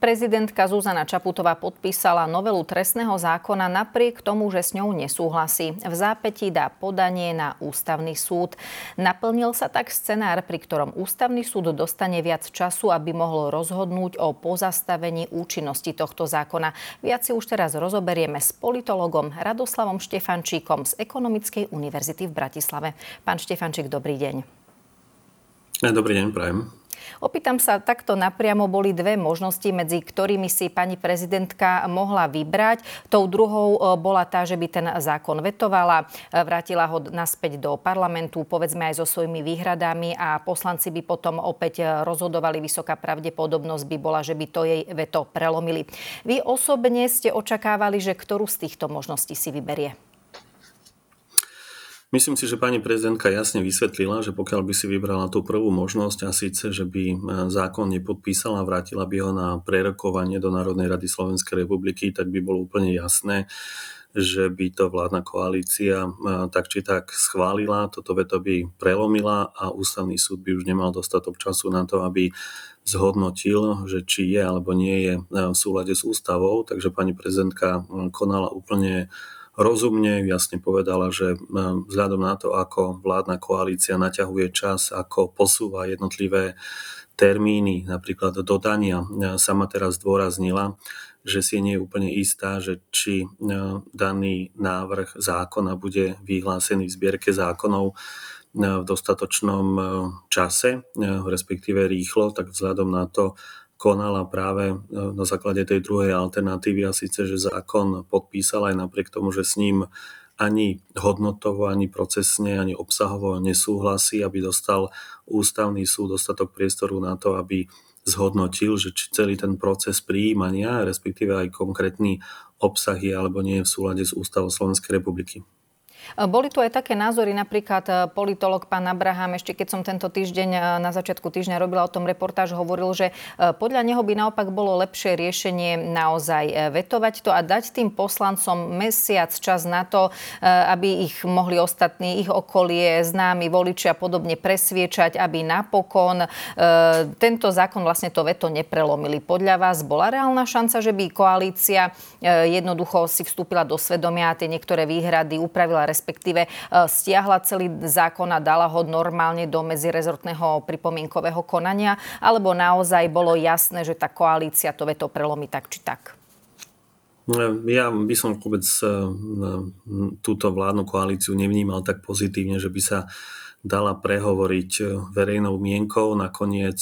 Prezidentka Zuzana Čaputová podpísala novelu trestného zákona napriek tomu, že s ňou nesúhlasí. V zápätí dá podanie na ústavný súd. Naplnil sa tak scenár, pri ktorom ústavný súd dostane viac času, aby mohol rozhodnúť o pozastavení účinnosti tohto zákona. Viac si už teraz rozoberieme s politologom Radoslavom Štefančíkom z Ekonomickej univerzity v Bratislave. Pán Štefančík, dobrý deň. Dobrý deň, prajem. Opýtam sa, takto napriamo boli dve možnosti, medzi ktorými si pani prezidentka mohla vybrať. Tou druhou e, bola tá, že by ten zákon vetovala, e, vrátila ho naspäť do parlamentu, povedzme aj so svojimi výhradami a poslanci by potom opäť e, rozhodovali. Vysoká pravdepodobnosť by bola, že by to jej veto prelomili. Vy osobne ste očakávali, že ktorú z týchto možností si vyberie? Myslím si, že pani prezidentka jasne vysvetlila, že pokiaľ by si vybrala tú prvú možnosť a síce, že by e, zákon nepodpísala a vrátila by ho na prerokovanie do Národnej rady Slovenskej republiky, tak by bolo úplne jasné, že by to vládna koalícia e, tak či tak schválila, toto veto by prelomila a ústavný súd by už nemal dostatok času na to, aby zhodnotil, že či je alebo nie je e, v súlade s ústavou. Takže pani prezidentka konala úplne rozumne jasne povedala, že e, vzhľadom na to, ako vládna koalícia naťahuje čas, ako posúva jednotlivé termíny, napríklad dodania, e, sama teraz zdôraznila, že si nie je úplne istá, že či e, daný návrh zákona bude vyhlásený v zbierke zákonov v dostatočnom čase, respektíve rýchlo, tak vzhľadom na to, konala práve e, na základe tej druhej alternatívy a síce, že zákon podpísal aj napriek tomu, že s ním ani hodnotovo, ani procesne, ani obsahovo nesúhlasí, aby dostal ústavný súd dostatok priestoru na to, aby zhodnotil, že či celý ten proces prijímania, respektíve aj konkrétny obsah je alebo nie je v súlade s ústavou Slovenskej republiky. Boli tu aj také názory, napríklad e, politolog pán Abraham, ešte keď som tento týždeň e, na začiatku týždňa robila o tom reportáž, hovoril, že e, podľa neho by naopak bolo lepšie riešenie naozaj vetovať to a dať tým poslancom mesiac čas na to, aby ich mohli ostatní, ich okolie, známi, voliči a podobne presviečať, aby napokon tento zákon vlastne to veto neprelomili. Podľa vás bola reálna šanca, že by koalícia jednoducho si vstúpila do svedomia a tie niektoré výhrady upravila, respektíve e, stiahla celý zákon a dala ho normálne do medzirezortného pripomienkového konania, alebo naozaj bolo jasné, že tá koalícia to veto prelomí tak či tak? No, ja by som vôbec e, túto vládnu koalíciu nevnímal tak pozitívne, že by sa dala prehovoriť e, verejnou mienkou. Nakoniec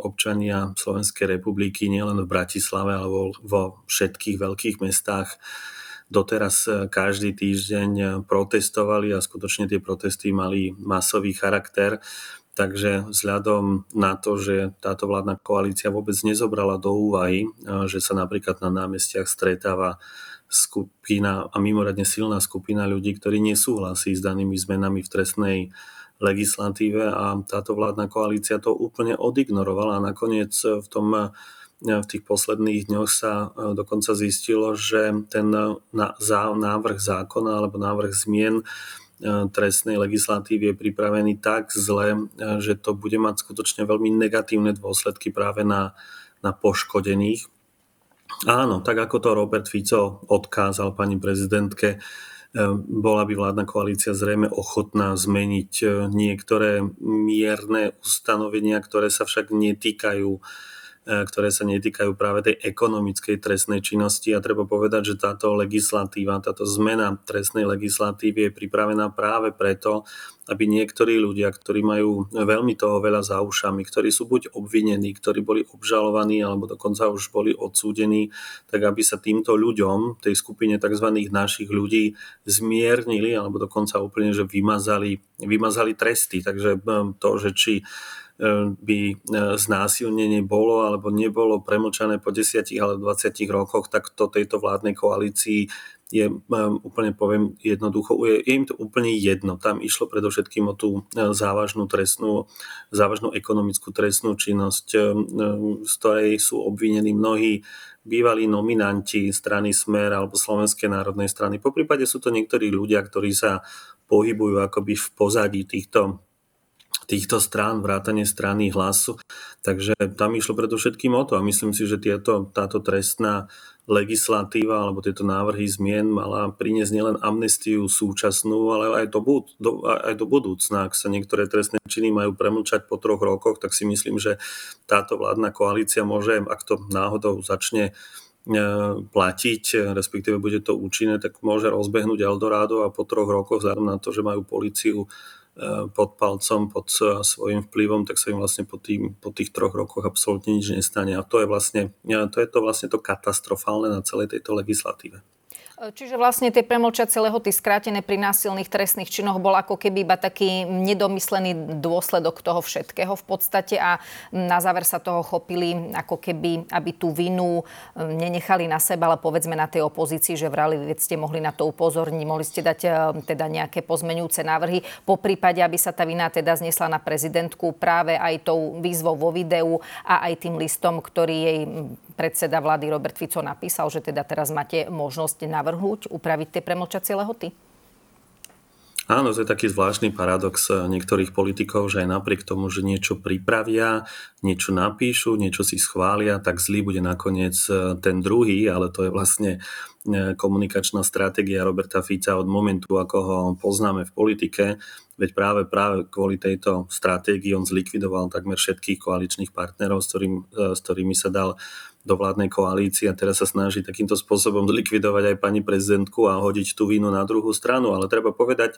občania Slovenskej republiky nielen v Bratislave, ale vo všetkých veľkých mestách doteraz e, každý týždeň e, protestovali a skutočne tie protesty mali masový charakter. Takže vzhľadom na to, že táto vládna koalícia vôbec nezobrala do úvahy, e, že sa napríklad na námestiach stretáva skupina a mimoriadne silná skupina ľudí, ktorí nesúhlasí s danými zmenami v trestnej legislatíve a táto vládna koalícia to úplne odignorovala a nakoniec v tom v tých posledných dňoch sa e, dokonca zistilo, že ten e, návrh zákona alebo návrh zmien e, trestnej legislatívy je pripravený tak zle, že to bude mať skutočne veľmi negatívne dôsledky práve na, na poškodených. Áno, tak ako to Robert Fico odkázal pani prezidentke, bola by vládna koalícia zrejme ochotná zmeniť niektoré mierne ustanovenia, ktoré sa však netýkajú E, ktoré sa netýkajú práve tej ekonomickej trestnej činnosti a treba povedať, že táto legislatíva, táto zmena trestnej legislatívy je pripravená práve preto, aby niektorí ľudia, ktorí majú veľmi toho veľa za ušami, ktorí sú buď obvinení, ktorí boli obžalovaní alebo dokonca už boli odsúdení, tak aby sa týmto ľuďom, tej skupine tzv. našich ľudí zmiernili alebo dokonca úplne, že vymazali, vymazali tresty. Takže to, že či by e, znásilnenie bolo alebo nebolo premlčané po 10 alebo 20 rokoch, tak to tejto vládnej koalícii je, e, úplne poviem jednoducho, je, je im to úplne jedno. Tam išlo predovšetkým o tú e, závažnú trestnú, závažnú ekonomickú trestnú činnosť, z ktorej sú obvinení mnohí bývalí nominanti strany Smer alebo Slovenskej národnej strany. Po prípade sú to niektorí ľudia, ktorí sa pohybujú akoby v pozadí týchto týchto strán, vrátanie strany hlasu. Takže tam išlo predovšetkým o to a myslím si, že tieto, táto trestná legislatíva alebo tieto návrhy zmien mala priniesť nielen amnestiu súčasnú, ale aj do, bud, do, aj do budúcna. Ak sa niektoré trestné činy majú premlčať po troch rokoch, tak si myslím, že táto vládna koalícia môže, ak to náhodou začne e, platiť, respektíve bude to účinné, tak môže rozbehnúť Eldorado a po troch rokoch, vzhľadom na to, že majú policiu pod palcom, pod svojim vplyvom, tak sa im vlastne po, tým, po tých troch rokoch absolútne nič nestane. A to je vlastne to, je to, vlastne to katastrofálne na celej tejto legislatíve. Čiže vlastne tie premlčacie lehoty skrátené pri násilných trestných činoch bol ako keby iba taký nedomyslený dôsledok toho všetkého v podstate a na záver sa toho chopili ako keby, aby tú vinu um, nenechali na seba, ale povedzme na tej opozícii, že vrali, veď ste mohli na to upozorniť, mohli ste dať um, teda nejaké pozmenujúce návrhy, po prípade, aby sa tá vina teda znesla na prezidentku práve aj tou výzvou vo videu a aj tým listom, ktorý jej predseda vlády Robert Fico napísal, že teda teraz máte možnosť navrhnúť, upraviť tie premlčacie lehoty? Áno, to je taký zvláštny paradox eh, niektorých politikov, že aj napriek tomu, že niečo pripravia, niečo napíšu, niečo si schvália, tak zlý bude nakoniec eh, ten druhý, ale to je vlastne eh, komunikačná stratégia Roberta Fica od momentu, ako ho poznáme v politike. Veď práve, práve kvôli tejto stratégii on zlikvidoval takmer všetkých koaličných partnerov, s, ktorým, s ktorými sa dal do vládnej koalície a teraz sa snaží takýmto spôsobom zlikvidovať aj pani prezidentku a hodiť tú vínu na druhú stranu. Ale treba povedať,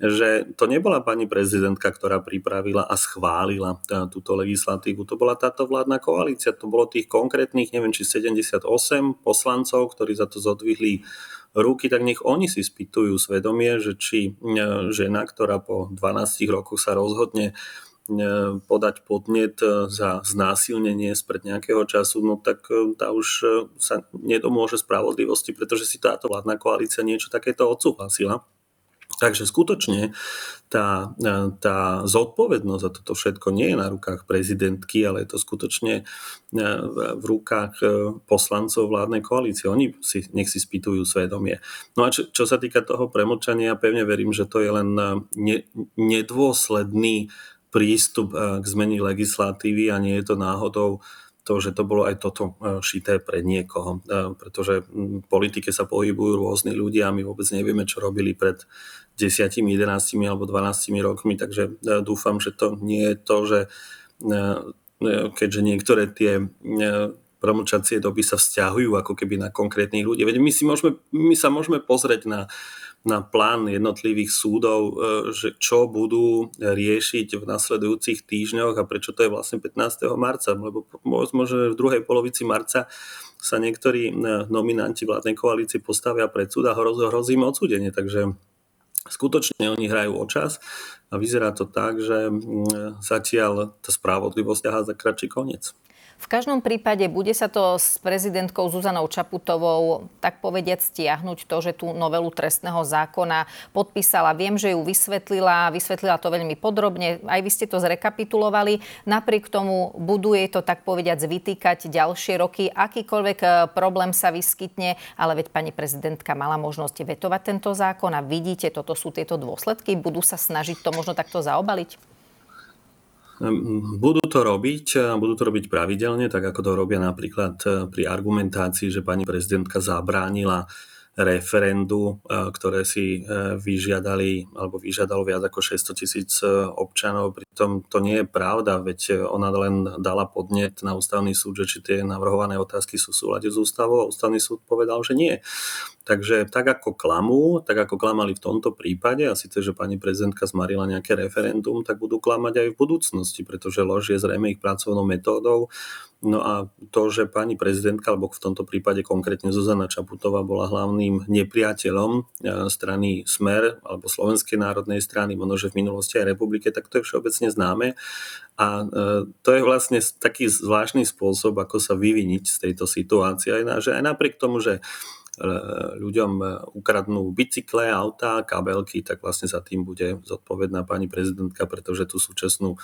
že to nebola pani prezidentka, ktorá pripravila a schválila túto legislatívu. To bola táto vládna koalícia. To bolo tých konkrétnych, neviem, či 78 poslancov, ktorí za to zodvihli ruky, tak nech oni si spýtujú svedomie, že či e, žena, ktorá po 12 rokoch sa rozhodne E, podať podnet e, za znásilnenie spred nejakého času, no tak e, tá už sa nedomôže spravodlivosti, pretože si táto vládna koalícia niečo takéto odsúhlasila. Takže skutočne tá, tá zodpovednosť za toto všetko nie je na rukách prezidentky, ale je to skutočne v rukách poslancov vládnej koalície. Oni si, nech si spýtujú svedomie. No a čo, čo sa týka toho premlčania, pevne verím, že to je len ne, nedôsledný prístup k zmeni legislatívy a nie je to náhodou to, že to bolo aj toto eh, šité pre niekoho. Eh, pretože v politike sa pohybujú rôzni ľudia a my vôbec nevieme, čo robili pred 10, 11 alebo 12 rokmi, takže dúfam, že to nie je to, že keďže niektoré tie promlčacie doby sa vzťahujú ako keby na konkrétnych ľudí. Veď my, si môžeme, my sa môžeme pozrieť na na plán jednotlivých súdov, e, že čo budú riešiť v nasledujúcich týždňoch a prečo to je vlastne 15. marca, lebo možno, v druhej polovici marca sa niektorí e, nominanti vládnej koalície postavia pred súd a hrozí im odsúdenie. Takže skutočne oni hrajú o čas a vyzerá to tak, že zatiaľ tá spravodlivosť ťahá za kratší koniec. V každom prípade bude sa to s prezidentkou Zuzanou Čaputovou tak povediať stiahnuť to, že tú novelu trestného zákona podpísala. Viem, že ju vysvetlila, vysvetlila to veľmi podrobne. Aj vy ste to zrekapitulovali. Napriek tomu buduje to tak povediať vytýkať ďalšie roky. Akýkoľvek e, problém sa vyskytne, ale veď pani prezidentka mala možnosť vetovať tento zákon a vidíte, toto sú tieto dôsledky. Budú sa snažiť to možno takto zaobaliť? Budú to robiť, budú to robiť pravidelne, tak ako to robia napríklad eh, pri argumentácii, že pani prezidentka zabránila referendu, eh, ktoré si vyžiadali alebo vyžiadalo viac ako 600 tisíc občanov. Pritom to nie je pravda, veď ona len dala podnet na ústavný súd, že či tie navrhované otázky sú v súlade s ústavou a ústavný súd povedal, že nie. Takže tak ako klamú, tak ako klamali v tomto prípade, a síce, že pani prezidentka zmarila nejaké referendum, tak budú klamať aj v budúcnosti, pretože lož je zrejme ich pracovnou metódou. No a to, že pani prezidentka, alebo v tomto prípade konkrétne Zuzana Čaputová bola hlavným nepriateľom e, strany Smer alebo Slovenskej národnej strany, možno že v minulosti aj republike, tak to je všeobecne známe. A e, to je vlastne taký zvláštny spôsob, ako sa vyviniť z tejto situácie. Že aj napriek tomu, že ľuďom e, ukradnú bicykle, autá, kabelky, tak vlastne za tým bude zodpovedná pani prezidentka, pretože tú súčasnú,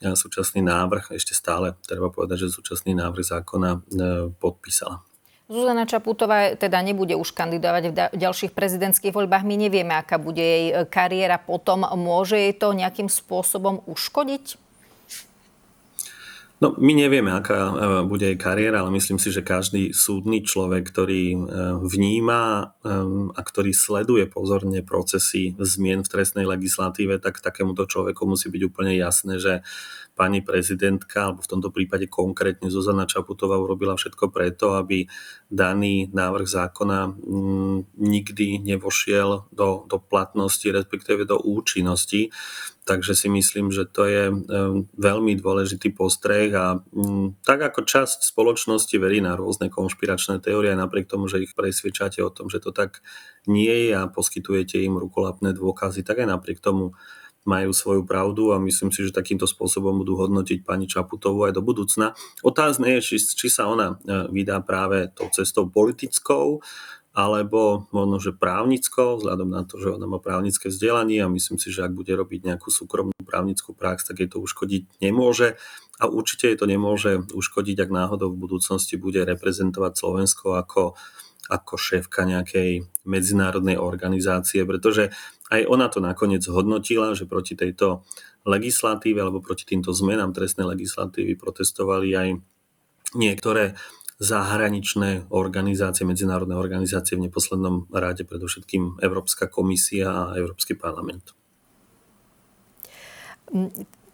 e, súčasný návrh, ešte stále treba povedať, že súčasný návrh zákona e, podpísala. Zuzana Čaputová teda nebude už kandidovať v ďalších prezidentských voľbách. My nevieme, aká bude jej kariéra potom. Môže jej to nejakým spôsobom uškodiť? No, my nevieme, aká e, bude jej kariéra, ale myslím si, že každý súdny človek, ktorý e, vníma e, a ktorý sleduje pozorne procesy zmien v trestnej legislatíve, tak takémuto človeku musí byť úplne jasné, že pani prezidentka, alebo v tomto prípade konkrétne Zuzana Čaputová urobila všetko preto, aby daný návrh zákona mm, nikdy nevošiel do, do platnosti, respektíve do účinnosti. Takže si myslím, že to je veľmi dôležitý postreh a mm, tak ako časť spoločnosti verí na rôzne konšpiračné teórie, napriek tomu, že ich presvedčate o tom, že to tak nie je a poskytujete im rukolapné dôkazy, tak aj napriek tomu majú svoju pravdu a myslím si, že takýmto spôsobom budú hodnotiť pani Čaputovú aj do budúcna. Otázne je, či, či sa ona e, vydá práve tou cestou politickou, alebo možno, že právnickou, vzhľadom na to, že ona má právnické vzdelanie a myslím si, že ak bude robiť nejakú súkromnú právnickú prax, tak jej to uškodiť nemôže. A určite jej to nemôže uškodiť, ak náhodou v budúcnosti bude reprezentovať Slovensko ako ako šéfka nejakej medzinárodnej organizácie, pretože aj ona to nakoniec hodnotila, že proti tejto legislatíve alebo proti týmto zmenám trestnej legislatívy protestovali aj niektoré zahraničné organizácie, medzinárodné organizácie, v neposlednom rade predovšetkým Európska komisia a Európsky parlament.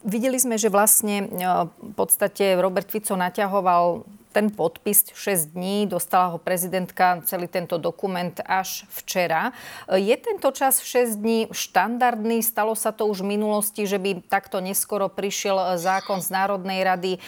Videli sme, že vlastne v podstate Robert Fico naťahoval ten podpis 6 dní, dostala ho prezidentka celý tento dokument až včera. Je tento čas 6 dní štandardný? Stalo sa to už v minulosti, že by takto neskoro prišiel zákon z Národnej rady e,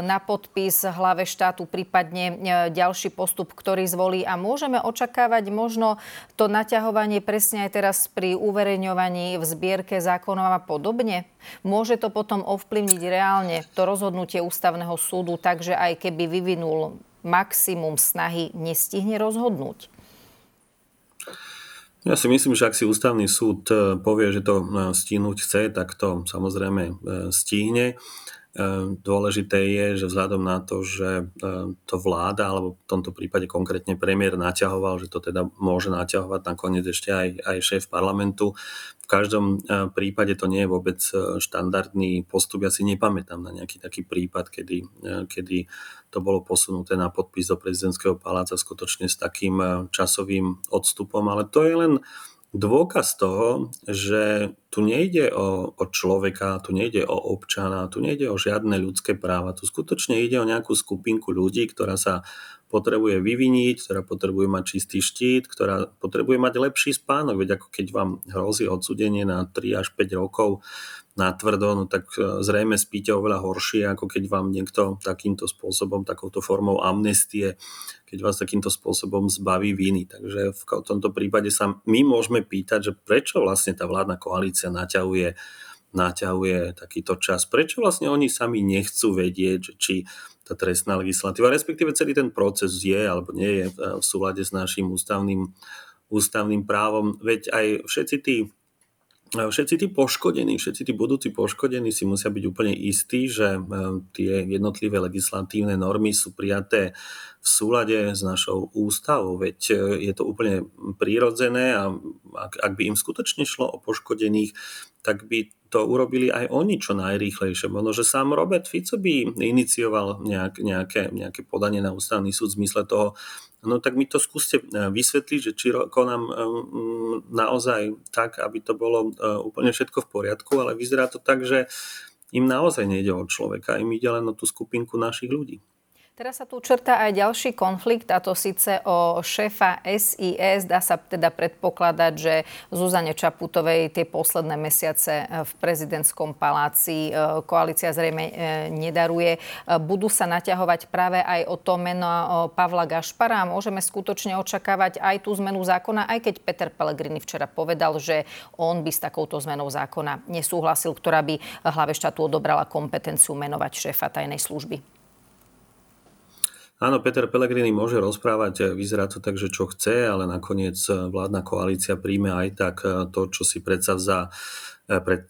na podpis hlave štátu, prípadne e, ďalší postup, ktorý zvolí. A môžeme očakávať možno to naťahovanie presne aj teraz pri uverejňovaní v zbierke zákonov a podobne? Môže to potom ovplyvniť reálne to rozhodnutie ústavného súdu, takže aj keby vyvinul maximum snahy, nestihne rozhodnúť? Ja si myslím, že ak si ústavný súd e, povie, že to e, stihnúť chce, tak to samozrejme e, stihne. Dôležité je, že vzhľadom na to, že to vláda, alebo v tomto prípade konkrétne premiér naťahoval, že to teda môže naťahovať nakoniec ešte aj, aj šéf parlamentu, v každom eh, prípade to nie je vôbec štandardný postup. Ja si nepamätám na nejaký taký prípad, kedy, kedy to bolo posunuté na podpis do prezidentského paláca skutočne s takým časovým odstupom, ale to je len dôkaz toho, že tu nejde o, o človeka, tu nejde o občana, tu nejde o žiadne ľudské práva. Tu skutočne ide o nejakú skupinku ľudí, ktorá sa potrebuje vyviniť, ktorá potrebuje mať čistý štít, ktorá potrebuje mať lepší spánok. Veď ako keď vám hrozí odsudenie na 3 až 5 rokov na no tak e, zrejme spíte oveľa horšie, ako keď vám niekto takýmto spôsobom, takouto formou amnestie, keď vás takýmto spôsobom zbaví viny. Takže v tomto prípade sa my môžeme pýtať, že prečo vlastne tá vládna koalícia naťahuje naťahuje takýto čas. Prečo vlastne oni sami nechcú vedieť, či tá trestná legislatíva, respektíve celý ten proces je alebo nie je v súlade s našim ústavným, ústavným právom. Veď aj všetci tí Všetci tí poškodení, všetci tí budúci poškodení si musia byť úplne istí, že e, tie jednotlivé legislatívne normy sú prijaté v súlade s našou ústavou. Veď e, je to úplne prírodzené a ak, ak by im skutočne šlo o poškodených, tak by to urobili aj oni čo najrýchlejšie. Možno, že sám Robert Fico by inicioval nejak, nejaké, nejaké podanie na ústavný súd v zmysle toho, no tak mi to skúste e, vysvetliť, že či konám e, naozaj tak, aby to bolo úplne všetko v poriadku, ale vyzerá to tak, že im naozaj nejde o človeka, im ide len o tú skupinku našich ľudí. Teraz sa tu črta aj ďalší konflikt, a to síce o šéfa SIS. Dá sa teda predpokladať, že Zuzane Čaputovej tie posledné mesiace v prezidentskom paláci e, koalícia zrejme e, nedaruje. E, budú sa naťahovať práve aj o to meno Pavla Gašpara. Môžeme skutočne očakávať aj tú zmenu zákona, aj keď Peter Pellegrini včera povedal, že on by s takouto zmenou zákona nesúhlasil, ktorá by hlave štátu odobrala kompetenciu menovať šéfa tajnej služby. Áno, Peter Pellegrini môže rozprávať, vyzerá to tak, že čo chce, ale nakoniec vládna koalícia príjme aj tak to, čo si predsa za pred,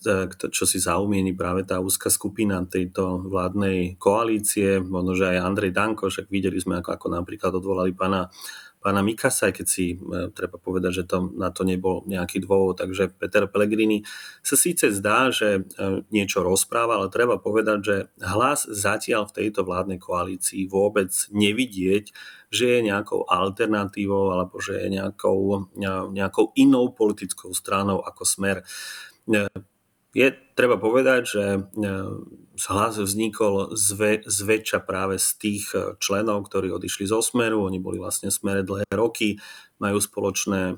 čo si zaumieni práve tá úzka skupina tejto vládnej koalície, možno, že aj Andrej Danko, však videli sme, ako, ako napríklad odvolali pána pána Mikasa, aj keď si e, treba povedať, že to, na to nebol nejaký dôvod. Takže Peter Pellegrini sa síce zdá, že e, niečo rozpráva, ale treba povedať, že hlas zatiaľ v tejto vládnej koalícii vôbec nevidieť, že je nejakou alternatívou alebo že je nejakou, e, nejakou inou politickou stranou ako smer. Je treba povedať, že hlas vznikol zve, zväčša práve z tých e, členov, ktorí odišli zo Smeru. Oni boli vlastne Smere dlhé roky, majú spoločné e,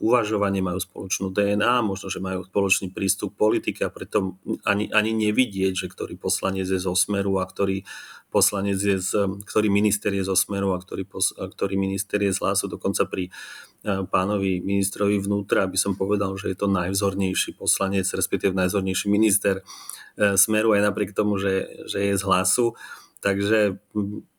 uvažovanie, majú spoločnú DNA, možno, že majú spoločný prístup politike a preto ani, ani nevidieť, že ktorý poslanec je zo Smeru a ktorý poslanec je z, ktorý minister je zo Smeru a ktorý, a ktorý minister je z hlasu. Dokonca pri e, pánovi ministrovi vnútra, aby som povedal, že je to najvzornejší poslanec, respektíve najvzornejší minister e, Smeru aj napriek tomu, že, že je z hlasu. Takže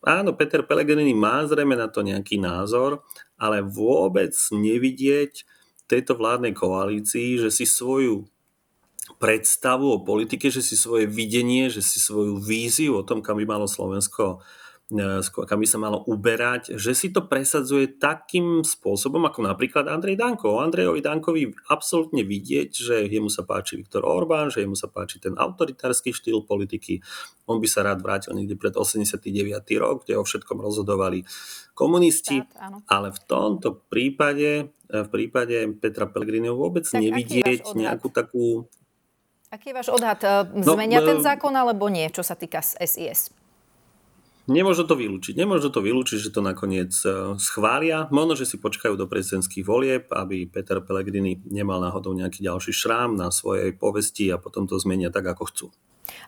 áno, Peter Pellegrini má zrejme na to nejaký názor, ale vôbec nevidieť tejto vládnej koalícii, že si svoju predstavu o politike, že si svoje videnie, že si svoju víziu o tom, kam by malo Slovensko kam by sa malo uberať, že si to presadzuje takým spôsobom, ako napríklad Andrej Danko. Andrejovi Dankovi absolútne vidieť, že jemu sa páči Viktor Orbán, že jemu sa páči ten autoritársky štýl politiky. On by sa rád vrátil niekde pred 89. rok, kde o všetkom rozhodovali komunisti, Štát, ale v tomto prípade, e, v prípade Petra Pellegriniho vôbec tak nevidieť nejakú takú Aký je váš odhad? E, no, zmenia no, ten zákon alebo nie, čo sa týka SIS? Nemôžu to vylúčiť. Nemôžu to vylúčiť, že to nakoniec e, schvália. Možno, že si počkajú do prezidentských volieb, aby Peter Pellegrini nemal náhodou nejaký ďalší šrám na svojej povesti a potom to zmenia tak, ako chcú.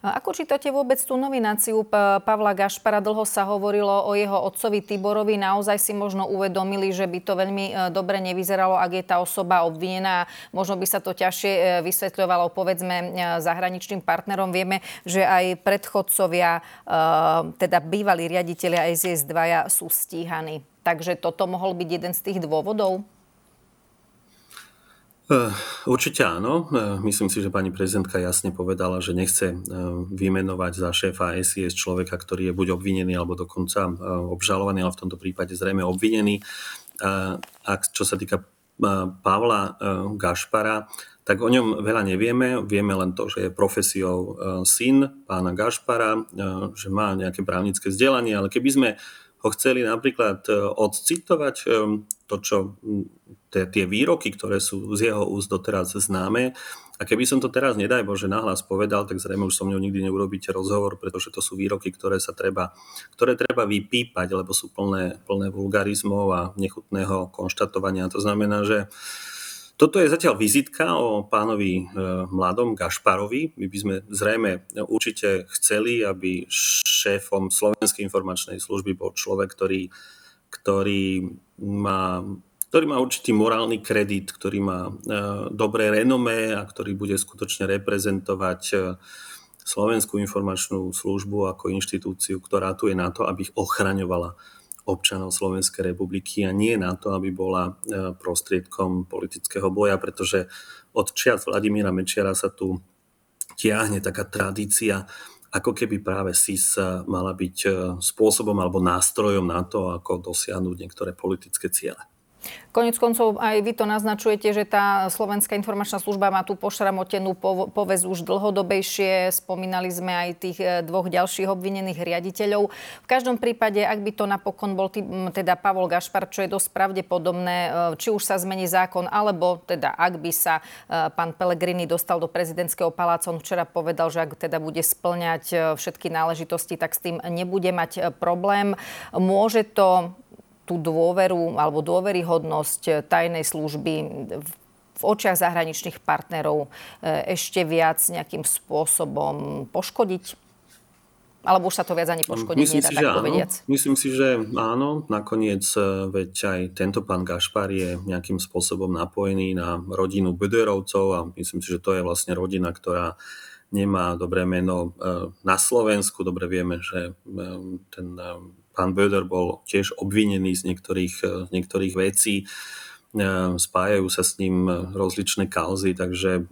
Ako čítate vôbec tú nomináciu Pavla Gašpara? Dlho sa hovorilo o jeho otcovi Tiborovi. Naozaj si možno uvedomili, že by to veľmi e, dobre nevyzeralo, ak je tá osoba obvinená. Možno by sa to ťažšie e, vysvetľovalo, povedzme, e, zahraničným partnerom. Vieme, že aj predchodcovia, teda bývalí riaditeľia SIS-2 sú stíhaní. Takže toto mohol byť jeden z tých dôvodov? Eh, určite áno. Eh, myslím si, že pani prezidentka jasne povedala, že nechce eh, vymenovať za šéfa SIS človeka, ktorý je buď obvinený alebo dokonca obžalovaný, ale v tomto prípade zrejme obvinený. A čo sa týka Pavla Gašpara, tak o ňom veľa nevieme. Vieme len to, že je profesiou syn pána Gašpara, že má nejaké právnické vzdelanie, ale keby sme ho chceli napríklad odcitovať to, čo tie výroky, ktoré sú z jeho úst doteraz známe. A keby som to teraz, nedaj Bože, nahlas povedal, tak zrejme už so mnou nikdy neurobíte rozhovor, pretože to sú výroky, ktoré sa treba, ktoré treba vypípať, lebo sú plné, plné vulgarizmov a nechutného konštatovania. To znamená, že toto je zatiaľ vizitka o pánovi e, mladom Gašparovi. My by sme zrejme určite chceli, aby šéfom Slovenskej informačnej služby bol človek, ktorý, ktorý má ktorý má určitý morálny kredit, ktorý má e, dobré renomé a ktorý bude skutočne reprezentovať e, Slovenskú informačnú službu ako inštitúciu, ktorá tu je na to, aby ich ochraňovala občanov Slovenskej republiky a nie na to, aby bola e, prostriedkom politického boja, pretože od čias Vladimíra Mečiara sa tu tiahne taká tradícia, ako keby práve SIS mala byť spôsobom alebo nástrojom na to, ako dosiahnuť niektoré politické ciele. Konec koncov aj vy to naznačujete, že tá Slovenská informačná služba má tú pošramotenú povez už dlhodobejšie. Spomínali sme aj tých e, dvoch ďalších obvinených riaditeľov. V každom prípade, ak by to napokon bol tý, teda Pavol Gašpar, čo je dosť pravdepodobné, e, či už sa zmení zákon, alebo teda ak by sa e, pán Pellegrini dostal do prezidentského paláca, on včera povedal, že ak teda bude splňať všetky náležitosti, tak s tým nebude mať problém. Môže to tú dôveru alebo dôveryhodnosť tajnej služby v očiach zahraničných partnerov e, ešte viac nejakým spôsobom poškodiť? Alebo už sa to viac ani poškodiť Myslím nedá, si, tak povediac? Myslím si, že áno. Nakoniec, e, veď aj tento pán Gašpar je nejakým spôsobom napojený na rodinu Böderovcov a myslím si, že to je vlastne rodina, ktorá nemá dobré meno e, na Slovensku. Dobre vieme, že ten pán Böder bol tiež obvinený z niektorých, z niektorých vecí. spájajú sa s ním rozličné kauzy, takže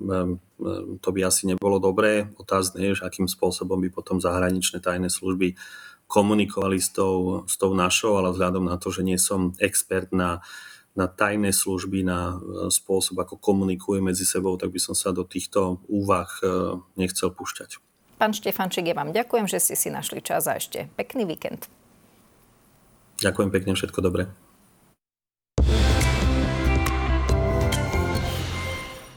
to by asi nebolo dobré. Otázne je, akým spôsobom by potom zahraničné tajné služby komunikovali s tou, s tou našou, ale vzhľadom na to, že nie som expert na, na tajné služby, na e, spôsob, ako komunikuje medzi sebou, tak by som sa do týchto úvah e, nechcel púšťať. Pán Štefančík, ja vám ďakujem, že ste si našli čas a ešte pekný víkend. Ďakujem pekne, všetko dobré.